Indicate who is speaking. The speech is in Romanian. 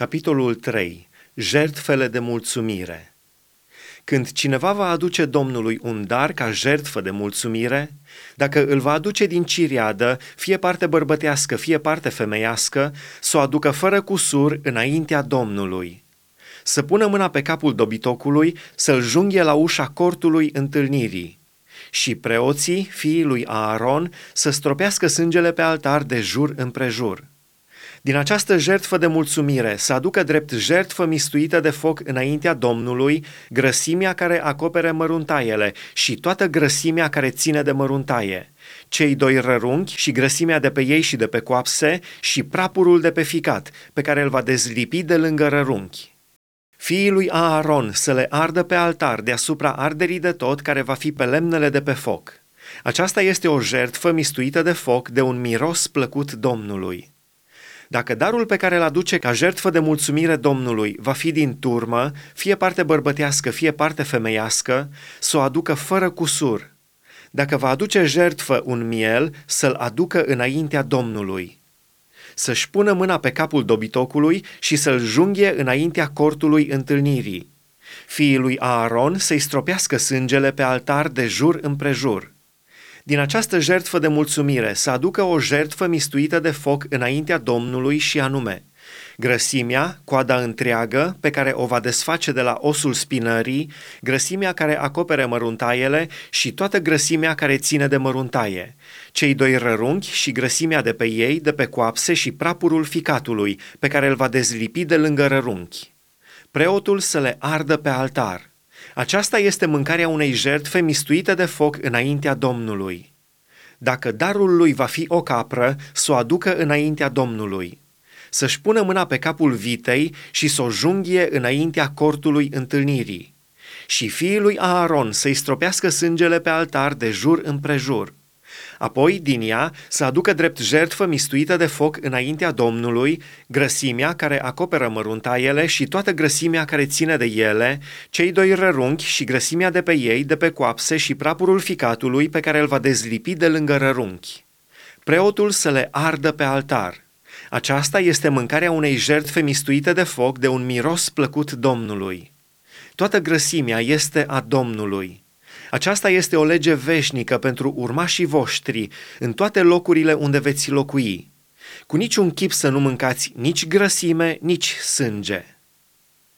Speaker 1: Capitolul 3. Jertfele de mulțumire. Când cineva va aduce Domnului un dar ca jertfă de mulțumire, dacă îl va aduce din ciriadă, fie parte bărbătească, fie parte femeiască, să o aducă fără cusur înaintea Domnului. Să pună mâna pe capul dobitocului, să-l junghe la ușa cortului întâlnirii. Și preoții, fiii lui Aaron, să stropească sângele pe altar de jur împrejur din această jertfă de mulțumire să aducă drept jertfă mistuită de foc înaintea Domnului grăsimea care acopere măruntaiele și toată grăsimea care ține de măruntaie, cei doi rărunchi și grăsimea de pe ei și de pe coapse și prapurul de pe ficat, pe care îl va dezlipi de lângă rărunchi. Fiii lui Aaron să le ardă pe altar deasupra arderii de tot care va fi pe lemnele de pe foc. Aceasta este o jertfă mistuită de foc de un miros plăcut Domnului. Dacă darul pe care îl aduce ca jertfă de mulțumire Domnului va fi din turmă, fie parte bărbătească, fie parte femeiască, să o aducă fără cusur. Dacă va aduce jertfă un miel, să-l aducă înaintea Domnului. Să-și pună mâna pe capul dobitocului și să-l junghe înaintea cortului întâlnirii. Fiii lui Aaron să-i stropească sângele pe altar de jur împrejur din această jertfă de mulțumire să aducă o jertfă mistuită de foc înaintea Domnului și anume grăsimea, coada întreagă, pe care o va desface de la osul spinării, grăsimea care acopere măruntaiele și toată grăsimea care ține de măruntaie, cei doi rărunchi și grăsimea de pe ei, de pe coapse și prapurul ficatului, pe care îl va dezlipi de lângă rărunchi. Preotul să le ardă pe altar, aceasta este mâncarea unei jertfe mistuite de foc înaintea Domnului. Dacă darul lui va fi o capră, să o aducă înaintea Domnului. Să-și pună mâna pe capul vitei și să o junghie înaintea cortului întâlnirii. Și fiii lui Aaron să-i stropească sângele pe altar de jur împrejur Apoi, din ea, să aducă drept jertfă mistuită de foc înaintea Domnului, grăsimea care acoperă măruntaiele și toată grăsimea care ține de ele, cei doi rărunchi și grăsimea de pe ei, de pe coapse și prapurul ficatului pe care îl va dezlipi de lângă rărunchi. Preotul să le ardă pe altar. Aceasta este mâncarea unei jertfe mistuite de foc de un miros plăcut Domnului. Toată grăsimea este a Domnului. Aceasta este o lege veșnică pentru urmașii voștri în toate locurile unde veți locui. Cu niciun chip să nu mâncați nici grăsime, nici sânge.